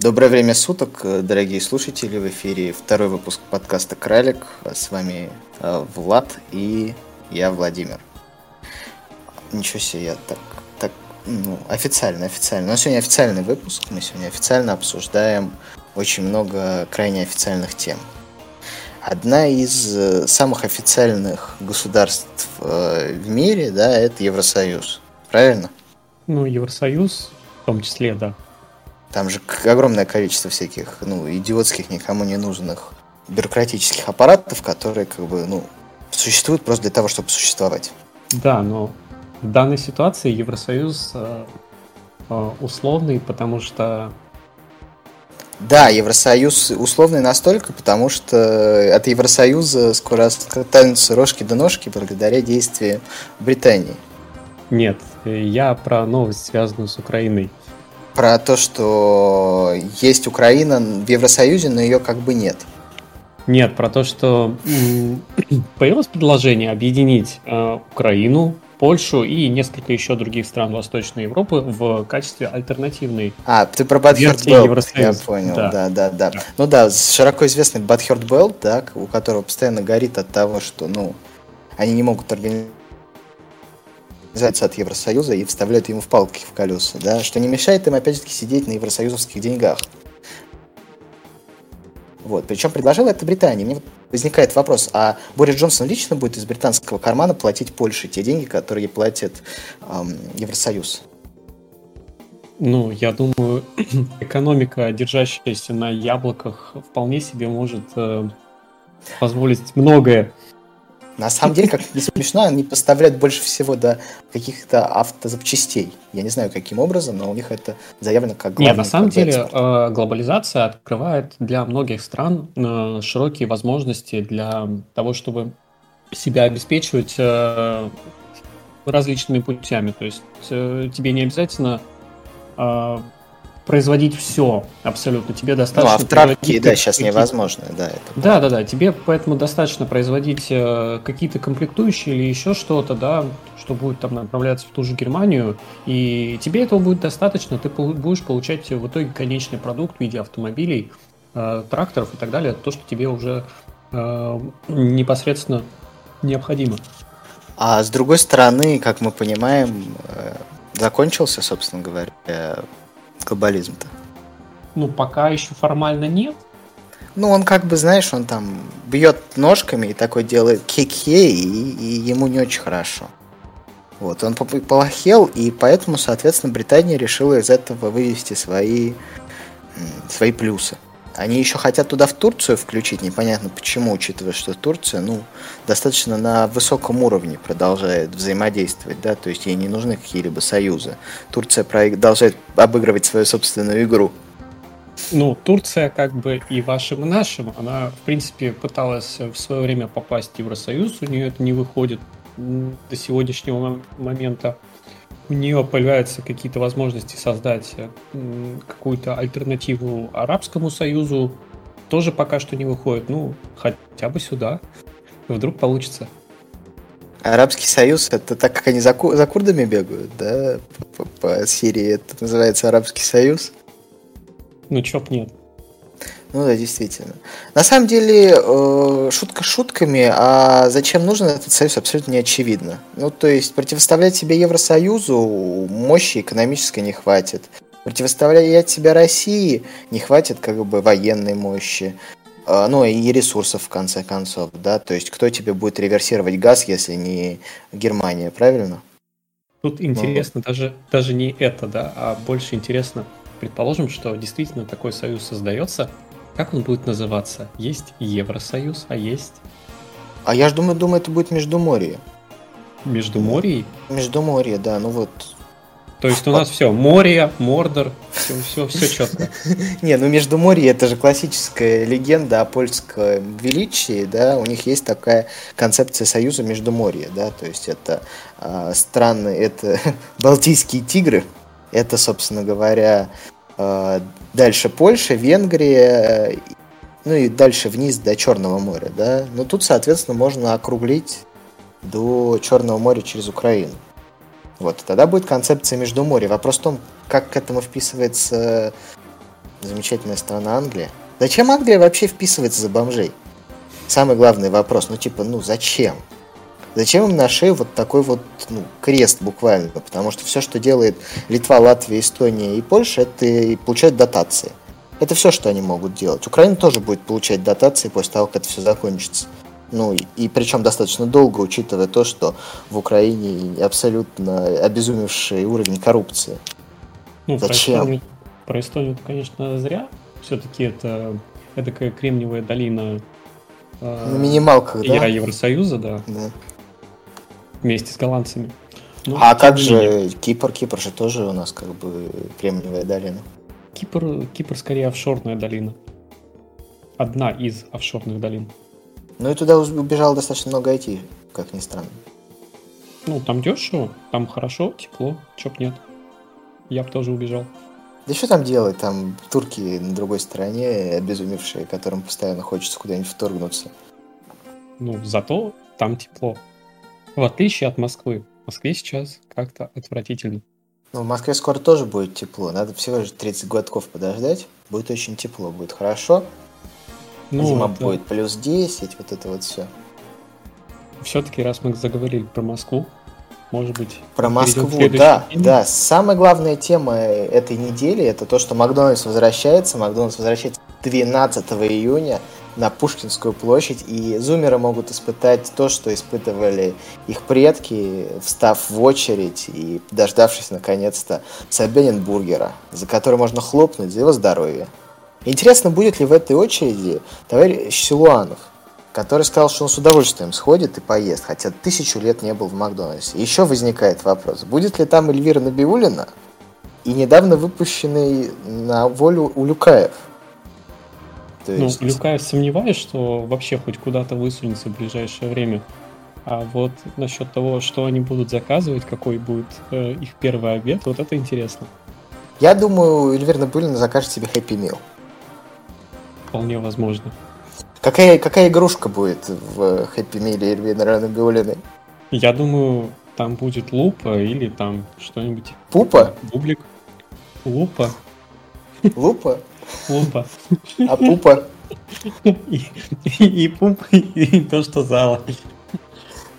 Доброе время суток, дорогие слушатели. В эфире второй выпуск подкаста «Кралик». С вами э, Влад и я, Владимир. Ничего себе, я так, так, ну, официально, официально. Нас сегодня официальный выпуск. Мы сегодня официально обсуждаем очень много крайне официальных тем. Одна из э, самых официальных государств э, в мире, да, это Евросоюз. Правильно? Ну, Евросоюз в том числе, да. Там же огромное количество всяких, ну, идиотских, никому не нужных бюрократических аппаратов, которые, как бы, ну, существуют просто для того, чтобы существовать. Да, но в данной ситуации Евросоюз э, э, условный, потому что да, Евросоюз условный настолько, потому что от Евросоюза скоро останутся рожки до ножки благодаря действиям Британии. Нет, я про новость, связанную с Украиной. Про то, что есть Украина в Евросоюзе, но ее как бы нет. Нет, про то, что появилось предложение объединить э, Украину, Польшу и несколько еще других стран Восточной Европы в качестве альтернативной А, ты про Бадхерт Белл, я понял, да. Да, да, да, да. Ну да, широко известный Бадхерт Белл, да, у которого постоянно горит от того, что, ну, они не могут организовать от Евросоюза и вставляют ему в палки в колеса, да, что не мешает им, опять же таки, сидеть на евросоюзовских деньгах. Вот. Причем предложила это Британия. Мне возникает вопрос, а Борис Джонсон лично будет из британского кармана платить Польше те деньги, которые платит эм, Евросоюз? Ну, я думаю, экономика, держащаяся на яблоках, вполне себе может э, позволить многое на самом деле, как не смешно, они поставляют больше всего до каких-то автозапчастей. Я не знаю, каким образом, но у них это заявлено как главное. Нет, на самом деле э, глобализация открывает для многих стран э, широкие возможности для того, чтобы себя обеспечивать э, различными путями. То есть тебе не обязательно производить все абсолютно. Тебе достаточно... Ну, а в трапке, да, сейчас невозможно, да. Это да, да, да. Тебе поэтому достаточно производить э, какие-то комплектующие или еще что-то, да, что будет там направляться в ту же Германию, и тебе этого будет достаточно, ты будешь получать в итоге конечный продукт в виде автомобилей, э, тракторов и так далее, то, что тебе уже э, непосредственно необходимо. А с другой стороны, как мы понимаем, закончился, собственно говоря, глобализм-то? Ну, пока еще формально нет. Ну, он как бы, знаешь, он там бьет ножками и такой делает кик-хе, и, и ему не очень хорошо. Вот, он поплохел, и поэтому, соответственно, Британия решила из этого вывести свои, свои плюсы. Они еще хотят туда в Турцию включить, непонятно почему, учитывая, что Турция, ну, достаточно на высоком уровне продолжает взаимодействовать, да, то есть ей не нужны какие-либо союзы. Турция продолжает обыгрывать свою собственную игру. Ну, Турция как бы и вашим, и нашим, она, в принципе, пыталась в свое время попасть в Евросоюз, у нее это не выходит до сегодняшнего момента у нее появляются какие-то возможности создать э, какую-то альтернативу Арабскому Союзу, тоже пока что не выходит. Ну, хотя бы сюда. Вдруг получится. Арабский Союз, это так как они за, за курдами бегают, да? По, по Сирии это называется Арабский Союз. Ну, чоп нет. Ну да, действительно. На самом деле, э, шутка шутками, а зачем нужен этот союз, абсолютно не очевидно. Ну, то есть, противоставлять себе Евросоюзу мощи экономической не хватит. Противоставлять себя России не хватит как бы военной мощи. Э, ну и ресурсов в конце концов, да, то есть кто тебе будет реверсировать газ, если не Германия, правильно? Тут интересно ну, даже, даже не это, да, а больше интересно, предположим, что действительно такой союз создается, как он будет называться? Есть Евросоюз, а есть... А я же думаю, думаю, это будет Междуморье. Междуморье? Междуморье, да, ну вот. То есть у нас все, море, Мордор, все, все, все четко. Не, ну Междуморье это же классическая легенда о польском величии, да, у них есть такая концепция союза Междуморья, да, то есть это э, страны, это Балтийские тигры, это, собственно говоря, э, Дальше Польша, Венгрия, ну и дальше вниз до Черного моря, да. Но тут, соответственно, можно округлить до Черного моря через Украину. Вот, тогда будет концепция Междуморья. Вопрос в том, как к этому вписывается замечательная страна Англия. Зачем Англия вообще вписывается за бомжей? Самый главный вопрос, ну типа, ну зачем? Зачем им на шею вот такой вот ну, крест буквально? Потому что все, что делает Литва, Латвия, Эстония и Польша, это и получают дотации. Это все, что они могут делать. Украина тоже будет получать дотации после того, как это все закончится. Ну, и, и причем достаточно долго, учитывая то, что в Украине абсолютно обезумевший уровень коррупции. Ну, Зачем? Про Эстонию, про Эстонию конечно, зря. Все-таки это такая кремниевая долина э, минималках, да? Евросоюза, да. да. Вместе с голландцами. Ну, а как же Кипр? Кипр же тоже у нас как бы кремниевая долина. Кипр, Кипр скорее офшорная долина. Одна из офшорных долин. Ну и туда убежало достаточно много IT, как ни странно. Ну, там дешево, там хорошо, тепло, чё б нет. Я бы тоже убежал. Да что там делать? Там турки на другой стороне, обезумевшие, которым постоянно хочется куда-нибудь вторгнуться. Ну, зато там тепло. В отличие от Москвы. В Москве сейчас как-то отвратительно. Ну, в Москве скоро тоже будет тепло. Надо всего лишь 30 годков подождать. Будет очень тепло, будет хорошо. Ну, Зима это... будет плюс 10, вот это вот все. Все-таки, раз мы заговорили про Москву, может быть... Про Москву, да, фильм? да. Самая главная тема этой недели это то, что Макдональдс возвращается. Макдональдс возвращается 12 июня на Пушкинскую площадь, и зумеры могут испытать то, что испытывали их предки, встав в очередь и дождавшись наконец-то Собянин бургера, за который можно хлопнуть за его здоровье. Интересно, будет ли в этой очереди товарищ Силуанов, который сказал, что он с удовольствием сходит и поест, хотя тысячу лет не был в Макдональдсе. Еще возникает вопрос, будет ли там Эльвира Набиулина и недавно выпущенный на волю Улюкаев – то ну, есть... Ну, Люкаев сомневаюсь, что вообще хоть куда-то высунется в ближайшее время. А вот насчет того, что они будут заказывать, какой будет э, их первый обед, вот это интересно. Я думаю, Эльвира Набулина закажет себе Happy Meal. Вполне возможно. Какая, какая игрушка будет в Happy Meal Эльвиры Набиулиной? Я думаю, там будет лупа или там что-нибудь. Пупа? Бублик. Лупа. Лупа? Пупа. А пупа? И, и, и пуп, и то, что зала.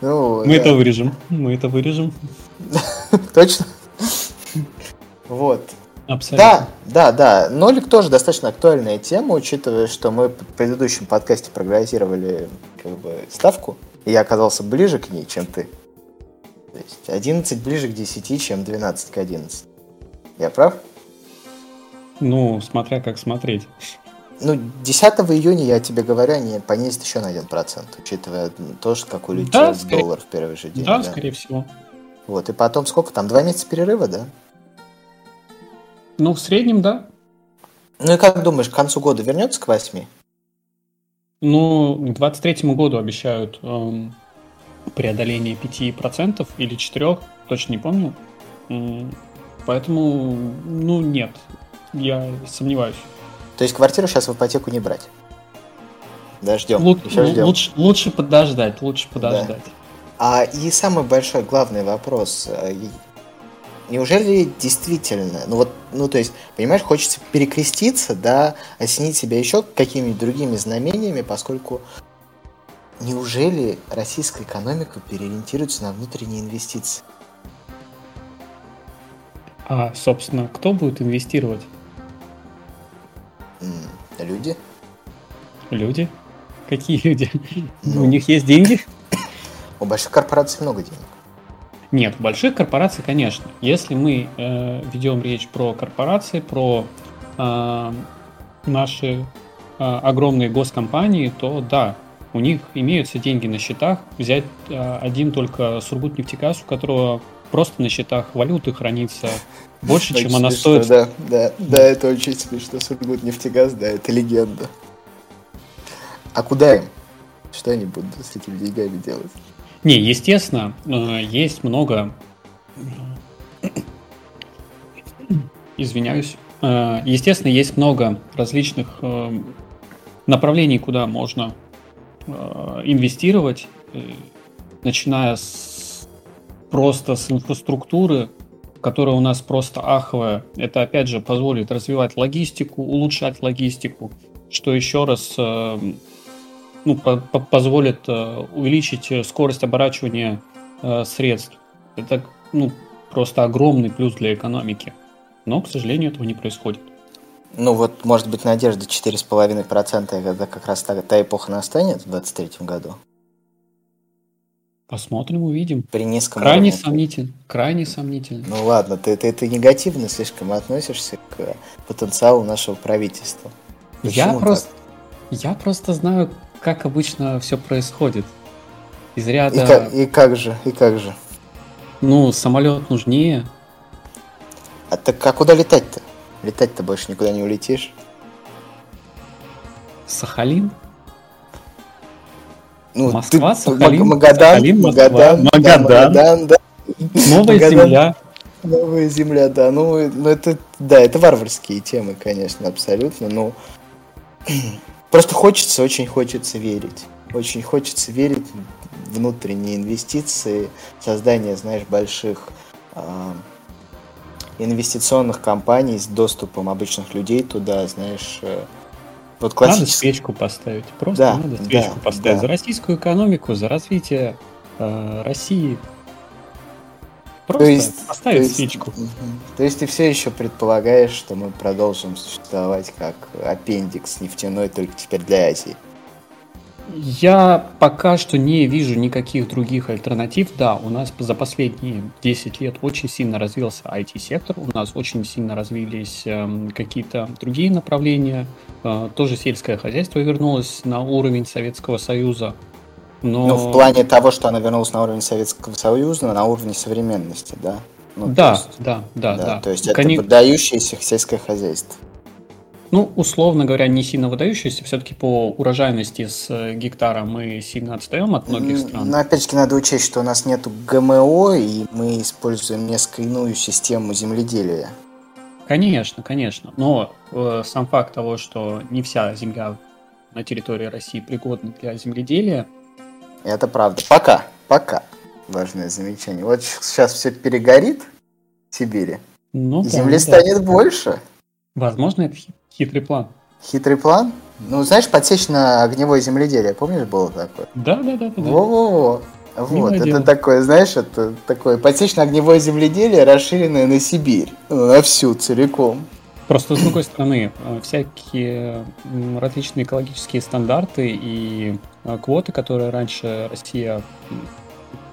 Ну, Мы да. это вырежем. Мы это вырежем. Точно? Вот. Абсолютно. Да, да, да. Нолик тоже достаточно актуальная тема, учитывая, что мы в предыдущем подкасте прогнозировали как бы, ставку, и я оказался ближе к ней, чем ты. То есть 11 ближе к 10, чем 12 к 11. Я прав? Ну, смотря как смотреть. Ну, 10 июня, я тебе говорю, они понизят еще на 1%, учитывая то, что как улетел да, скорее... доллар в первый же день. Да, да, скорее всего. Вот, и потом сколько там, два месяца перерыва, да? Ну, в среднем, да. Ну и как думаешь, к концу года вернется к 8? Ну, к 23 году обещают эм, преодоление 5% или 4%, точно не помню. Поэтому, ну, нет, я сомневаюсь. То есть квартиру сейчас в ипотеку не брать? Да, ждем. Лу- Еще ждем. Лучше, лучше подождать, лучше подождать. Да. А и самый большой, главный вопрос. Э, неужели действительно, ну вот, ну то есть, понимаешь, хочется перекреститься, да, осенить себя еще какими-нибудь другими знамениями, поскольку неужели российская экономика переориентируется на внутренние инвестиции? А, собственно, кто будет инвестировать? Люди. Люди? Какие люди? Ну, У них есть деньги? У больших корпораций много денег. Нет, у больших корпораций, конечно. Если мы э, ведем речь про корпорации, про э, наши э, огромные госкомпании, то да, у них имеются деньги на счетах. Взять э, один только Сургутнефтегаз, у которого просто на счетах валюты хранится больше, чем она стоит. Да, да, да, это очень смешно. Сургут нефтегаз, да, это легенда. А куда им? Что они будут с этими деньгами делать? Не, естественно, э, есть много... Извиняюсь. Э, естественно, есть много различных направлений, куда можно инвестировать, начиная с просто с инфраструктуры, которая у нас просто аховая. Это, опять же, позволит развивать логистику, улучшать логистику, что еще раз э, ну, по по позволит э, увеличить скорость оборачивания э, средств. Это ну, просто огромный плюс для экономики. Но, к сожалению, этого не происходит. Ну вот, может быть, надежда 4,5%, когда как раз та, та эпоха настанет в 2023 году. Посмотрим, увидим. При низком Крайне уровне. сомнительно. Крайне сомнительно. Ну ладно, ты, ты, ты негативно слишком относишься к потенциалу нашего правительства. Почему я просто, я просто знаю, как обычно все происходит. Из ряда... И как, и как же, и как же? Ну, самолет нужнее. А так а куда летать-то? Летать-то больше никуда не улетишь. Сахалин? Ну, Москва, ты, Сахалин, Магадан, Сахалин, Москва, Магадан, Магадан, да, Магадан, да. Новая Магадан, земля. Новая земля, да. Ну, ну, это, да, это варварские темы, конечно, абсолютно. Но просто хочется, очень хочется верить. Очень хочется верить в внутренние инвестиции, создание, знаешь, больших э, инвестиционных компаний с доступом обычных людей туда, знаешь, э, вот классический... Надо свечку поставить. Просто да, надо свечку да, поставить да. за российскую экономику, за развитие э, России. Просто то есть, поставить то есть, свечку. То есть ты все еще предполагаешь, что мы продолжим существовать как аппендикс нефтяной, только теперь для Азии? Я пока что не вижу никаких других альтернатив. Да, у нас за последние 10 лет очень сильно развился IT-сектор, у нас очень сильно развились э, какие-то другие направления. Э, тоже сельское хозяйство вернулось на уровень Советского Союза. Но... Ну, в плане того, что оно вернулось на уровень Советского Союза, на уровне современности, да? Ну, да, есть, да, да, да, да. То есть это подающееся сельское хозяйство. Ну, условно говоря, не сильно выдающийся. Все-таки по урожайности с э, гектара мы сильно отстаем от многих стран. Но опять-таки надо учесть, что у нас нет ГМО, и мы используем несколько иную систему земледелия. Конечно, конечно. Но э, сам факт того, что не вся земля на территории России пригодна для земледелия. Это правда. Пока, пока. Важное замечание. Вот сейчас все перегорит в Сибири. Ну, да, земли да. станет больше. Возможно, это Хитрый план. Хитрый план? Ну, знаешь, подсечь на огневое земледелие, помнишь, было такое? Да, да, да. да. Во-во-во. Вот, это дело. такое, знаешь, это такое подсечь на огневое земледелие, расширенное на Сибирь, на всю целиком. Просто с другой стороны, э, всякие различные экологические стандарты и э, квоты, которые раньше Россия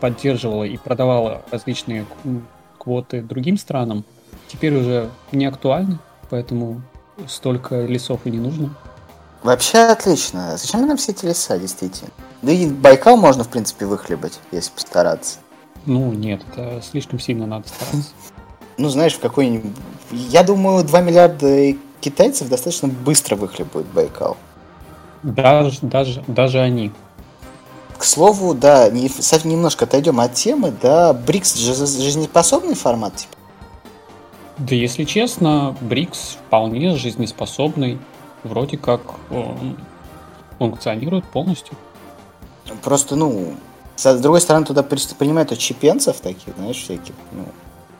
поддерживала и продавала различные квоты другим странам, теперь уже не актуальны, поэтому столько лесов и не нужно. Вообще отлично. Зачем нам все эти леса, действительно? Да и Байкал можно, в принципе, выхлебать, если постараться. Ну, нет, это слишком сильно надо стараться. Ну, знаешь, в какой-нибудь... Я думаю, 2 миллиарда китайцев достаточно быстро выхлебают Байкал. Даже, даже, даже они. К слову, да, не, немножко отойдем от темы, да, БРИКС жизнеспособный формат, типа? Да если честно, Брикс вполне жизнеспособный. Вроде как он функционирует полностью. Просто, ну, с другой стороны, туда принимают отчепенцев таких, знаешь, всяких. Ну,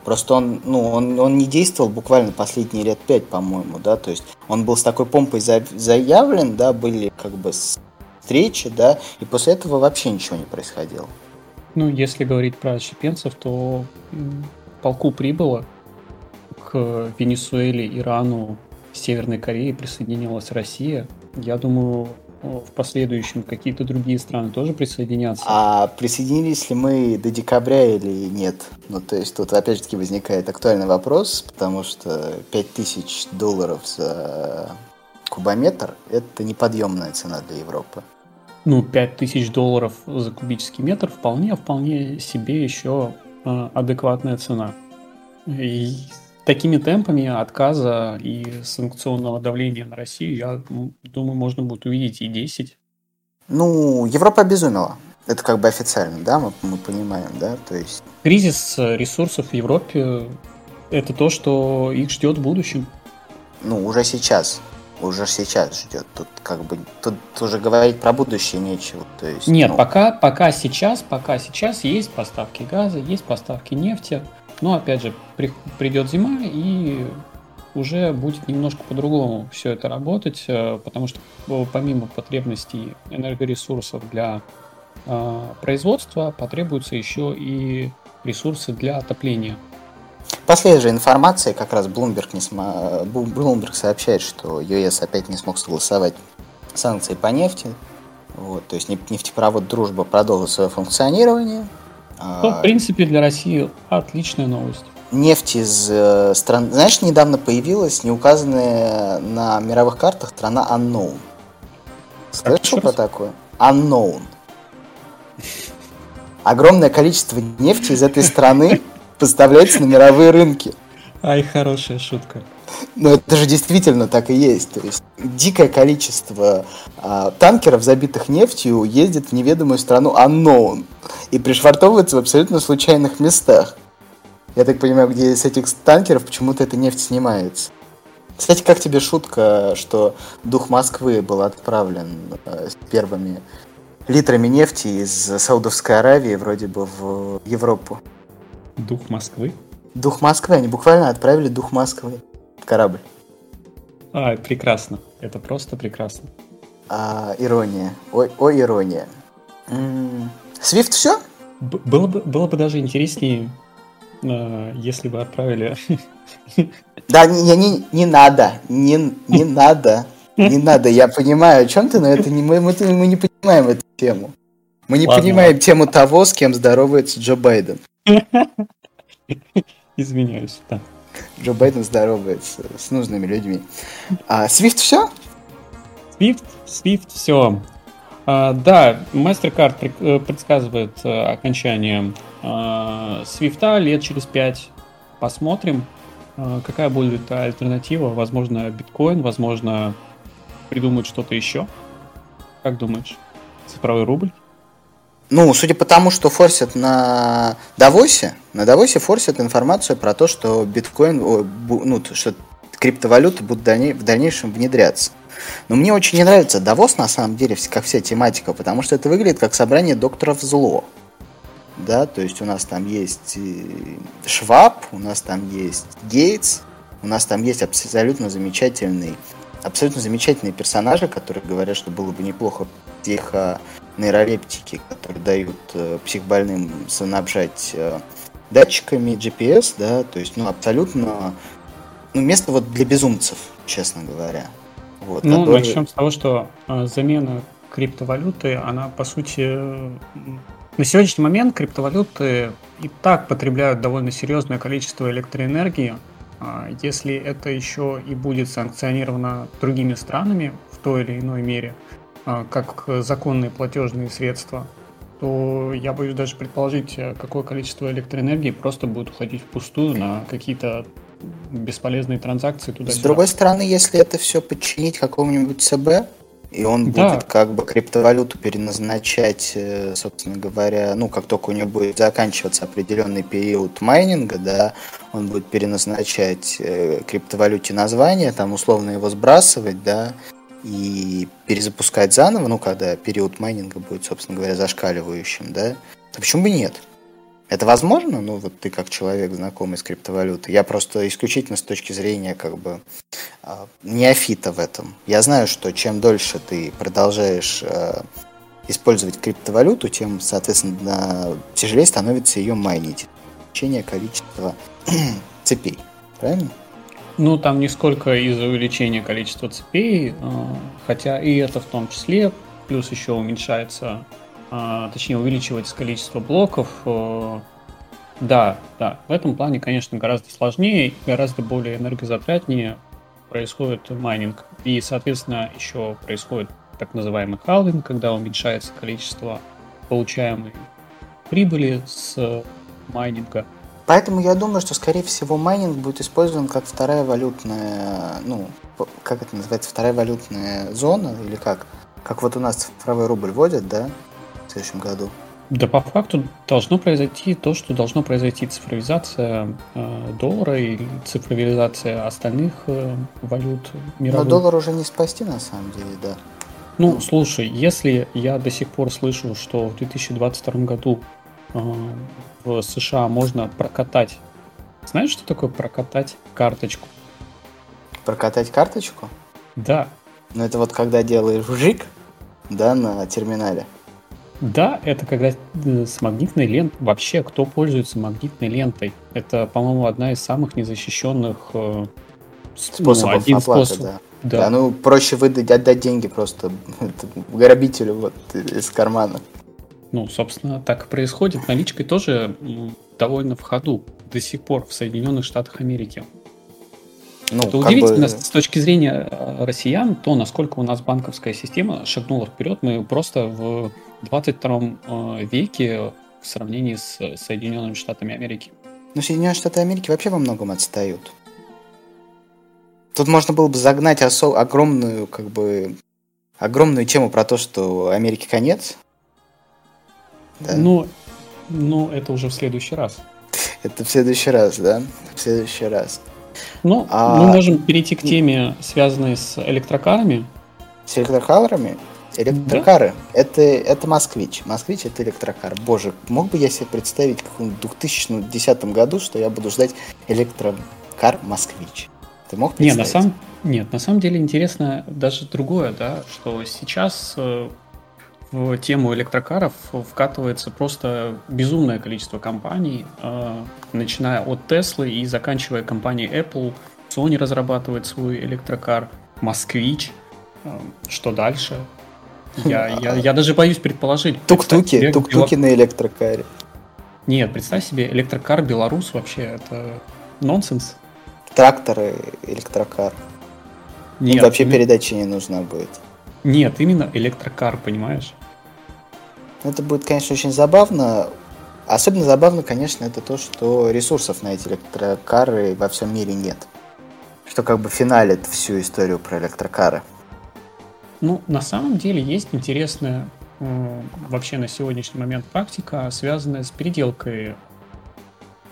просто он, ну, он, он не действовал буквально последние лет пять, по-моему, да, то есть он был с такой помпой заявлен, да, были как бы встречи, да, и после этого вообще ничего не происходило. Ну, если говорить про отщепенцев, то полку прибыло, к Венесуэле, Ирану, Северной Корее присоединилась Россия. Я думаю, в последующем какие-то другие страны тоже присоединятся. А присоединились ли мы до декабря или нет? Ну, то есть тут опять же таки возникает актуальный вопрос, потому что 5000 долларов за кубометр – это неподъемная цена для Европы. Ну, 5000 долларов за кубический метр вполне, вполне себе еще э, адекватная цена. И такими темпами отказа и санкционного давления на Россию, я думаю, можно будет увидеть и 10. Ну, Европа обезумела. Это как бы официально, да, мы, мы понимаем, да, то есть... Кризис ресурсов в Европе – это то, что их ждет в будущем. Ну, уже сейчас, уже сейчас ждет. Тут как бы, тут уже говорить про будущее нечего, то есть... Нет, ну... пока, пока сейчас, пока сейчас есть поставки газа, есть поставки нефти, Но опять же, при, придет зима и уже будет немножко по-другому все это работать, э, потому что э, помимо потребностей энергоресурсов для э, производства потребуются еще и ресурсы для отопления. Последняя же информация, как раз Bloomberg, не см... Bloomberg сообщает, что ЮС опять не смог согласовать санкции по нефти. Вот, то есть нефтепровод «Дружба» продолжит свое функционирование. Ну, в принципе, для России отличная новость нефть из э, стран... Знаешь, недавно появилась неуказанная на мировых картах страна Unknown. Слышал про такое? Unknown. Огромное количество нефти из этой страны поставляется на мировые рынки. Ай, хорошая шутка. Но это же действительно так и есть. То есть дикое количество а, танкеров, забитых нефтью, ездит в неведомую страну Unknown и пришвартовывается в абсолютно случайных местах. Я так понимаю, где с этих танкеров почему-то эта нефть снимается. Кстати, как тебе шутка, что дух Москвы был отправлен э, с первыми литрами нефти из Саудовской Аравии вроде бы в Европу? Дух Москвы? Дух Москвы, они буквально отправили дух Москвы корабль. А, прекрасно. Это просто прекрасно. А, ирония. Ой, ой ирония. Свифт все? было бы, было бы даже интереснее а, если бы отправили... Да, не, не, не надо, не, не надо, не надо. Я понимаю, о чем ты, но это не, мы, мы, мы не понимаем эту тему. Мы не Ладно. понимаем тему того, с кем здоровается Джо Байден. Извиняюсь, да. Джо Байден здоровается с нужными людьми. А Свифт все? Свифт, Свифт все. А, да, MasterCard э, предсказывает э, окончание Свифта лет через пять. Посмотрим, а, какая будет альтернатива. Возможно, биткоин, возможно, придумают что-то еще. Как думаешь? Цифровой рубль? Ну, судя по тому, что форсят на Давосе, на Давосе форсят информацию про то, что биткоин, ну, что криптовалюты будут в дальнейшем внедряться. Но мне очень не нравится Давос, на самом деле, как вся тематика, потому что это выглядит как собрание докторов зло. Да, то есть у нас там есть Шваб, у нас там есть Гейтс, у нас там есть абсолютно замечательный абсолютно замечательные персонажи, которые говорят, что было бы неплохо их нейролептики, которые дают э, психбольным снабжать э, датчиками GPS, да, то есть, ну, абсолютно, ну, место вот для безумцев, честно говоря. Вот, ну, который... начнем с того, что э, замена криптовалюты, она по сути на сегодняшний момент криптовалюты и так потребляют довольно серьезное количество электроэнергии. А если это еще и будет санкционировано другими странами в той или иной мере, как законные платежные средства, то я боюсь даже предположить, э, какое количество электроэнергии просто будет уходить впустую на какие-то бесполезные транзакции туда-сюда. С другой стороны, если это все подчинить какому-нибудь ЦБ, и он да. будет как бы криптовалюту переназначать, э, собственно говоря, ну, как только у него будет заканчиваться определенный период майнинга, да, он будет переназначать э, криптовалюте название, там условно его сбрасывать, да, и перезапускать заново, ну, когда период майнинга будет, собственно говоря, зашкаливающим, да, то почему бы нет? Это возможно? Ну, вот ты как человек, знакомый с криптовалютой. Я просто исключительно с точки зрения как бы а, неофита в этом. Я знаю, что чем дольше ты продолжаешь э, использовать криптовалюту, тем, соответственно, тяжелее становится ее майнить. Увеличение количества цепей. Правильно? Ну, там не сколько из-за увеличения количества цепей, а, хотя и это в том числе, плюс еще уменьшается а, точнее увеличивать количество блоков. Э, да, да, в этом плане, конечно, гораздо сложнее, гораздо более энергозатратнее происходит майнинг. И, соответственно, еще происходит так называемый халвинг, когда уменьшается количество получаемой прибыли с майнинга. Поэтому я думаю, что, скорее всего, майнинг будет использован как вторая валютная, ну, как это называется, вторая валютная зона, или как? Как вот у нас цифровой рубль вводят, да? в следующем году? Да, по факту должно произойти то, что должно произойти цифровизация э, доллара и цифровизация остальных э, валют мировых. Но доллар уже не спасти на самом деле, да. Ну, ну, слушай, если я до сих пор слышу, что в 2022 году э, в США можно прокатать Знаешь, что такое прокатать карточку? Прокатать карточку? Да. Ну это вот когда делаешь жик, да, на терминале. Да, это когда э, с магнитной лентой. Вообще, кто пользуется магнитной лентой? Это, по-моему, одна из самых незащищенных э, способов ну, один оплаты, способ. да. Да. да, ну проще выдать, отдать деньги просто грабителю вот из кармана. Ну, собственно, так и происходит. Наличкой тоже довольно в ходу до сих пор в Соединенных Штатах Америки. Ну, Это удивительно бы... с точки зрения э, россиян, то, насколько у нас банковская система шагнула вперед. Мы просто в 22 э, веке в сравнении с Соединенными Штатами Америки. Ну, Соединенные Штаты Америки вообще во многом отстают. Тут можно было бы загнать осо- огромную, как бы, огромную тему про то, что Америке конец. Да? Ну, ну, это уже в следующий раз. Это в следующий раз, да? В следующий раз. Ну, а... мы можем перейти к теме, связанной с электрокарами. С электрокарами? Электрокары. Да? Это, это москвич. Москвич это электрокар. Боже, мог бы я себе представить в 2010 году, что я буду ждать электрокар москвич? Ты мог представить? Нет, на самом, нет, на самом деле интересно даже другое, да, что сейчас э, в тему электрокаров вкатывается просто безумное количество компаний, э, начиная от Tesla и заканчивая компанией Apple. Sony разрабатывает свой электрокар, Москвич. Э, что дальше? Я, я, я даже боюсь предположить. Тук-туки, тук-туки на электрокаре. Нет, представь себе, электрокар Беларус вообще, это нонсенс тракторы, электрокар. Нет, Им вообще именно... передача не нужна будет. Нет, именно электрокар, понимаешь? Это будет, конечно, очень забавно. Особенно забавно, конечно, это то, что ресурсов на эти электрокары во всем мире нет. Что как бы финалит всю историю про электрокары. Ну, на самом деле есть интересная э, вообще на сегодняшний момент практика, связанная с переделкой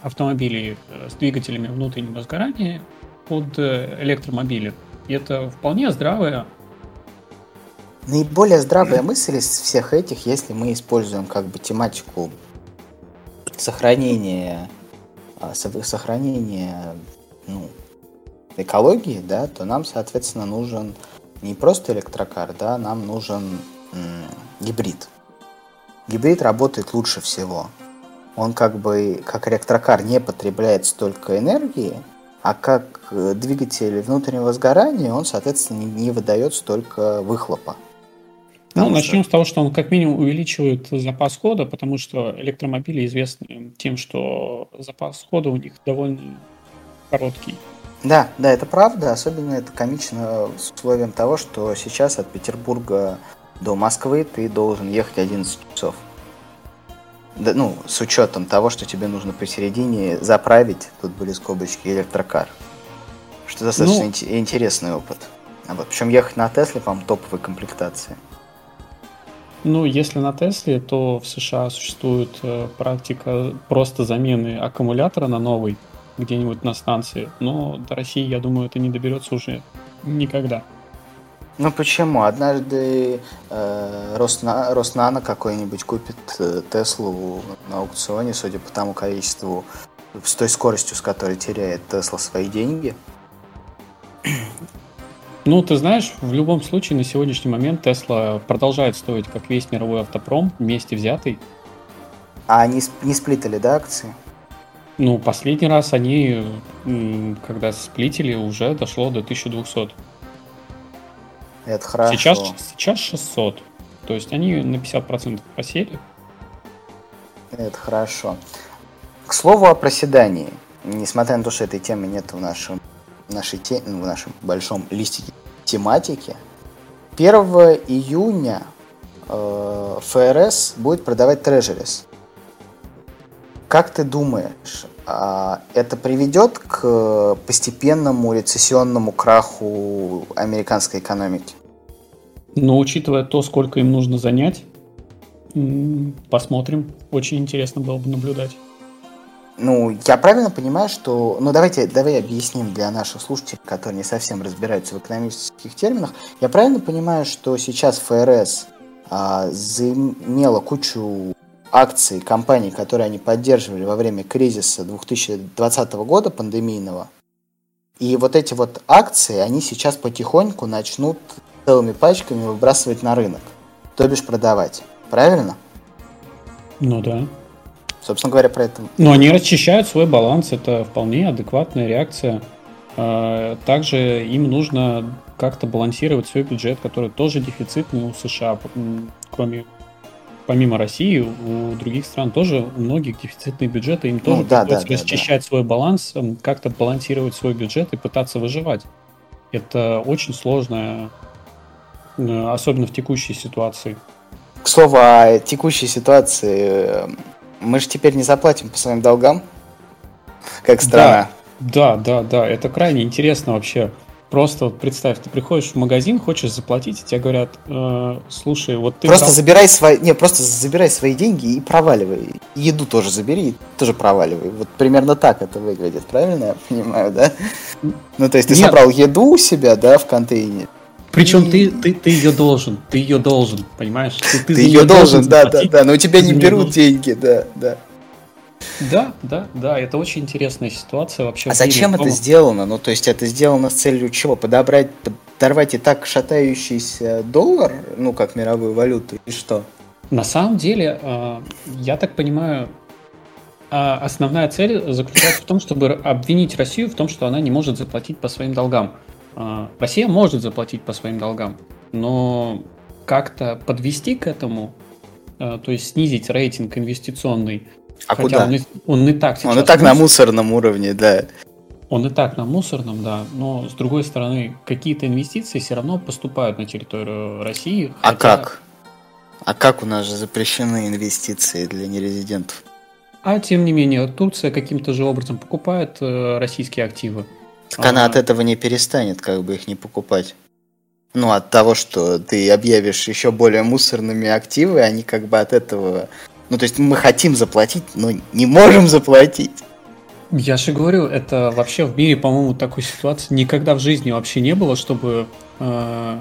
автомобилей э, с двигателями внутреннего сгорания под э, электромобили. И это вполне здравая Наиболее здравая мысль из всех этих, если мы используем как бы тематику сохранения, а, сохранения ну, экологии, да, то нам, соответственно, нужен не просто электрокар, да, нам нужен гибрид. Гибрид работает лучше всего он как бы, как электрокар, не потребляет столько энергии, а как э, двигатель внутреннего сгорания, он, соответственно, не выдает столько выхлопа. Ну, начнем с того, что он как минимум увеличивает запас хода, потому что электромобили известны тем, что запас хода у них довольно короткий. Да, да, это правда. Особенно это комично с условием того, что сейчас от Петербурга до Москвы ты должен ехать 11 часов да, ну, с учетом того, что тебе нужно посередине заправить, тут были скобочки, электрокар. Что достаточно ну, интересный опыт. А вот, причем ехать на Тесле, по-моему, топовой комплектации. Ну, если на Тесле, то в США существует э, практика просто замены аккумулятора на новый где-нибудь на станции. Но до России, я думаю, это не доберется уже никогда. Ну почему? Однажды э, Росна, Роснано какой-нибудь купит э, Теслу на аукционе, судя по тому количеству, с той скоростью, с которой теряет Тесла свои деньги. Ну, ты знаешь, в любом случае на сегодняшний момент Тесла продолжает стоить как весь мировой автопром вместе взятый. А они не сплитали, да, акции? Ну, последний раз они, когда сплитили, уже дошло до 1200. Это хорошо. Сейчас, сейчас 600. То есть они на 50% просели. Это хорошо. К слову о проседании. Несмотря на то, что этой темы нет в нашем, нашей те, ну, в нашем большом листике тематики, 1 июня э, ФРС будет продавать трежерис. Как ты думаешь, а это приведет к постепенному рецессионному краху американской экономики? Но учитывая то, сколько им нужно занять, посмотрим. Очень интересно было бы наблюдать. Ну, я правильно понимаю, что... Ну, давайте, давай объясним для наших слушателей, которые не совсем разбираются в экономических терминах. Я правильно понимаю, что сейчас ФРС а, заимела кучу акции компаний, которые они поддерживали во время кризиса 2020 года, пандемийного. И вот эти вот акции, они сейчас потихоньку начнут целыми пачками выбрасывать на рынок. То бишь продавать. Правильно? Ну да. Собственно говоря, про это. Но они расчищают свой баланс, это вполне адекватная реакция. А, также им нужно как-то балансировать свой бюджет, который тоже дефицитный у США, кроме помимо России, у других стран тоже у многих дефицитные бюджеты, им тоже ну, да, приходится да, расчищать да. свой баланс, как-то балансировать свой бюджет и пытаться выживать. Это очень сложно, э, особенно в текущей ситуации. К слову о текущей ситуации, мы же теперь не заплатим по своим долгам, как страна. Да, да, да, да. это крайне интересно вообще. Просто вот представь, ты приходишь в магазин, хочешь заплатить, и тебе говорят, э, слушай, вот ты... Просто брал... забирай свои... Не, просто забирай свои деньги и проваливай. Еду тоже забери, и тоже проваливай. Вот примерно так это выглядит, правильно я понимаю, да? Ну, то есть ты Нет. собрал еду у себя, да, в контейнере. Причем ты, ты, ты ее должен, ты ее должен, понимаешь? Ты, ты, ты ее должен, должен да, да, да, но у тебя не берут деньги, да, да. Да, да, да, это очень интересная ситуация вообще. А зачем мире. это сделано? Ну, то есть это сделано с целью чего? Подобрать, подорвать и так шатающийся доллар, ну, как мировую валюту, и что? На самом деле, а, я так понимаю, а, основная цель заключается в том, чтобы обвинить Россию в том, что она не может заплатить по своим долгам. А, Россия может заплатить по своим долгам, но как-то подвести к этому, то есть снизить рейтинг инвестиционный, а Хотя куда? Он, он и так сейчас... Он и так на мусорном уровне, да. Он и так на мусорном, да, но с другой стороны, какие-то инвестиции все равно поступают на территорию России. А хотя... А как? А как у нас же запрещены инвестиции для нерезидентов? А тем не менее, Турция каким-то же образом покупает э, российские активы. Так а... она от этого не перестанет, как бы их не покупать. Ну, от того, что ты объявишь еще более мусорными активы, они как бы от этого ну, то есть мы хотим заплатить, но не можем заплатить. Я же говорю, это вообще в мире, по-моему, такой ситуации никогда в жизни вообще не было, чтобы э,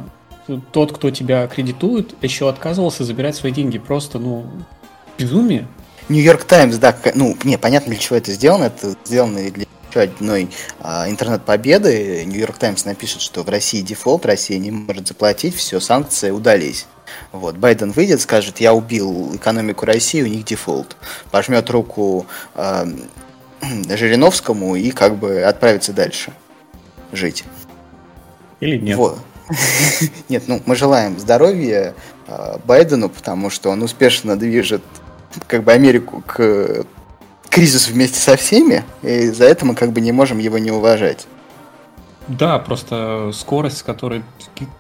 тот, кто тебя кредитует, еще отказывался забирать свои деньги. Просто, ну, безумие. Нью-Йорк Таймс, да, ну, не, понятно, для чего это сделано. Это сделано для еще одной а, интернет-победы. Нью-Йорк Таймс напишет, что в России дефолт, Россия не может заплатить, все, санкции удались. Вот, Байден выйдет, скажет, я убил экономику России, у них дефолт. Пожмет руку э, Жириновскому и как бы отправится дальше жить. Или нет. Вот. Нет, ну мы желаем здоровья э, Байдену, потому что он успешно движет как бы Америку к кризису вместе со всеми, и за это мы как бы не можем его не уважать. Да, просто скорость, с которой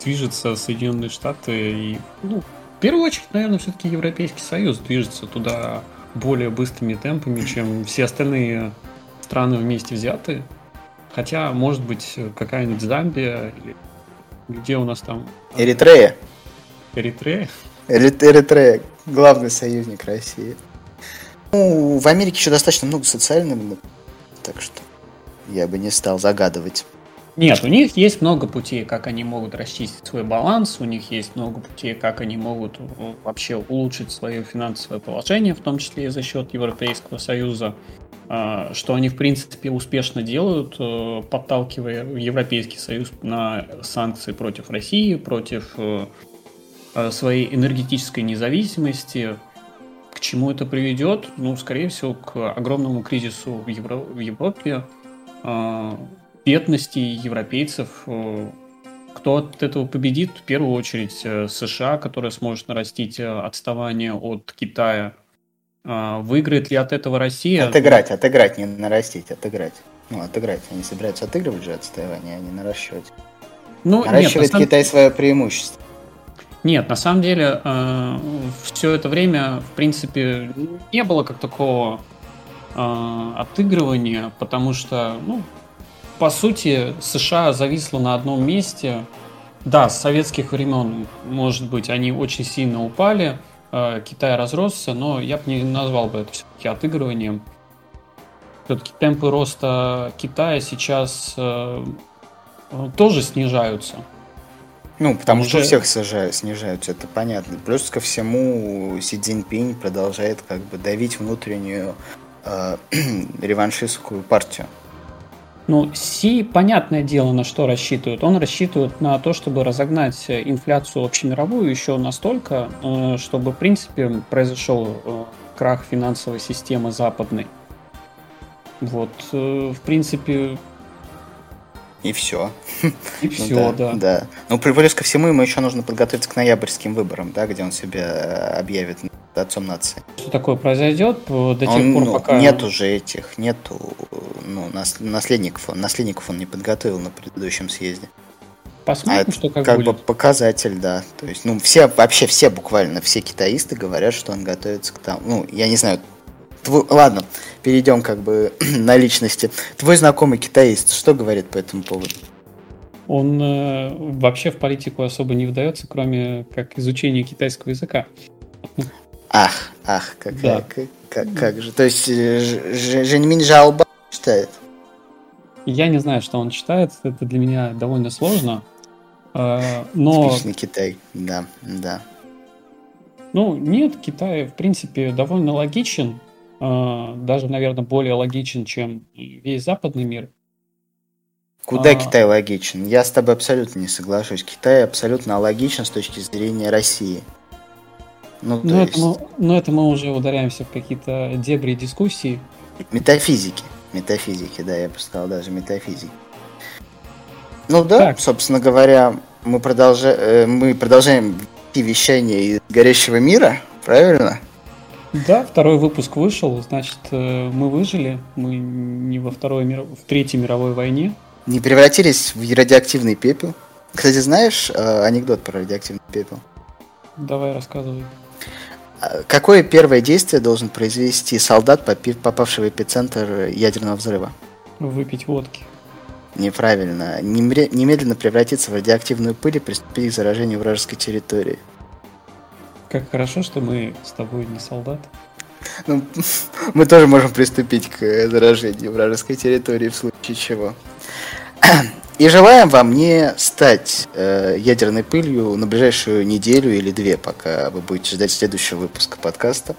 движется Соединенные Штаты и, ну, в первую очередь, наверное, все-таки Европейский Союз движется туда более быстрыми темпами, чем все остальные страны вместе взятые. Хотя, может быть, какая-нибудь Замбия или где у нас там... Эритрея. Эритрея? Эритрея, главный союзник России. Ну, в Америке еще достаточно много социальных, так что я бы не стал загадывать. Нет, у них есть много путей, как они могут расчистить свой баланс, у них есть много путей, как они могут э, вообще улучшить свое финансовое положение, в том числе и за счет Европейского Союза, а, что они, в принципе, успешно делают, э, подталкивая Европейский Союз на санкции против России, против э, своей энергетической независимости. К чему это приведет? Ну, скорее всего, к огромному кризису в, Евро- в Европе, а, бедности европейцев. Э, кто от этого победит? В первую очередь э, США, которая сможет нарастить э, отставание от Китая. А, выиграет ли от этого Россия? Отыграть, отыграть, не нарастить, отыграть. Ну, отыграть. Они собираются отыгрывать же отставание, а не наращивать. Ну, Наращивает нет, Китай свое преимущество. Нет, на самом деле э, все это время, в принципе, не было как такого э, отыгрывания, потому что, ну, по сути, США зависло на одном месте. Да, с советских времен, может быть, они очень сильно упали, э, Китай разросся, но я бы не назвал бы это все-таки отыгрыванием. Все-таки темпы роста Китая сейчас э, тоже снижаются. Ну, потому уже... что всех снижают, снижаются, это понятно. Плюс ко всему Си Цзиньпинь продолжает как бы давить внутреннюю э, реваншистскую партию. Ну, Си, понятное дело, на что рассчитывает. Он рассчитывает на то, чтобы разогнать инфляцию общемировую еще настолько, э, чтобы, в принципе, произошел э, крах финансовой системы западной. Вот, э, в принципе... И все. И все, ну, да, да. Да. Ну, плюс ко всему, ему еще нужно подготовиться к ноябрьским выборам, да, где он себя объявит отцом нации. Что такое произойдет до тех он, пор, ну, пока... Нет уже этих, нету ну, наследников, он, наследников он не подготовил на предыдущем съезде. Посмотрим, а что как, как будет. бы показатель, да. То есть, ну, все, вообще все буквально, все китаисты говорят, что он готовится к тому. Ну, я не знаю. Твой, ладно, перейдем как бы на личности. Твой знакомый китаист, что говорит по этому поводу? Он э, вообще в политику особо не вдается, кроме как изучения китайского языка. Ах, ах, как, да. как, как, как же. То есть э, Женьмин Жалба читает? Я не знаю, что он читает, это для меня довольно сложно. Э, но... Типичный Китай, да, да. Ну, нет, Китай, в принципе, довольно логичен. Э, даже, наверное, более логичен, чем весь западный мир. Куда а... Китай логичен? Я с тобой абсолютно не соглашусь. Китай абсолютно логичен с точки зрения России. Ну, но, есть... это мы, но это мы уже ударяемся в какие-то дебри дискуссии. Метафизики. Метафизики, да, я бы сказал, даже метафизики. Ну да, так. собственно говоря, мы, продолжа... Э, мы продолжаем вещание из горящего мира, правильно? Да, второй выпуск вышел, значит, э, мы выжили, мы не во второй мир... в третьей мировой войне. Не превратились в радиоактивный пепел. Кстати, знаешь э, анекдот про радиоактивный пепел? Давай рассказывай. А какое первое действие должен произвести солдат, попавший в эпицентр ядерного взрыва? Выпить водки. Неправильно. Немедленно превратиться в радиоактивную пыль и приступить к заражению вражеской территории. Как хорошо, что мы с тобой не солдат. Ну, мы тоже можем приступить к заражению вражеской территории в случае чего. И желаем вам не стать э, ядерной пылью на ближайшую неделю или две, пока вы будете ждать следующего выпуска подкаста.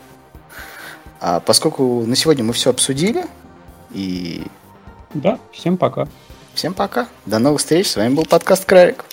А поскольку на сегодня мы все обсудили, и... Да, всем пока. Всем пока. До новых встреч. С вами был подкаст Крарик.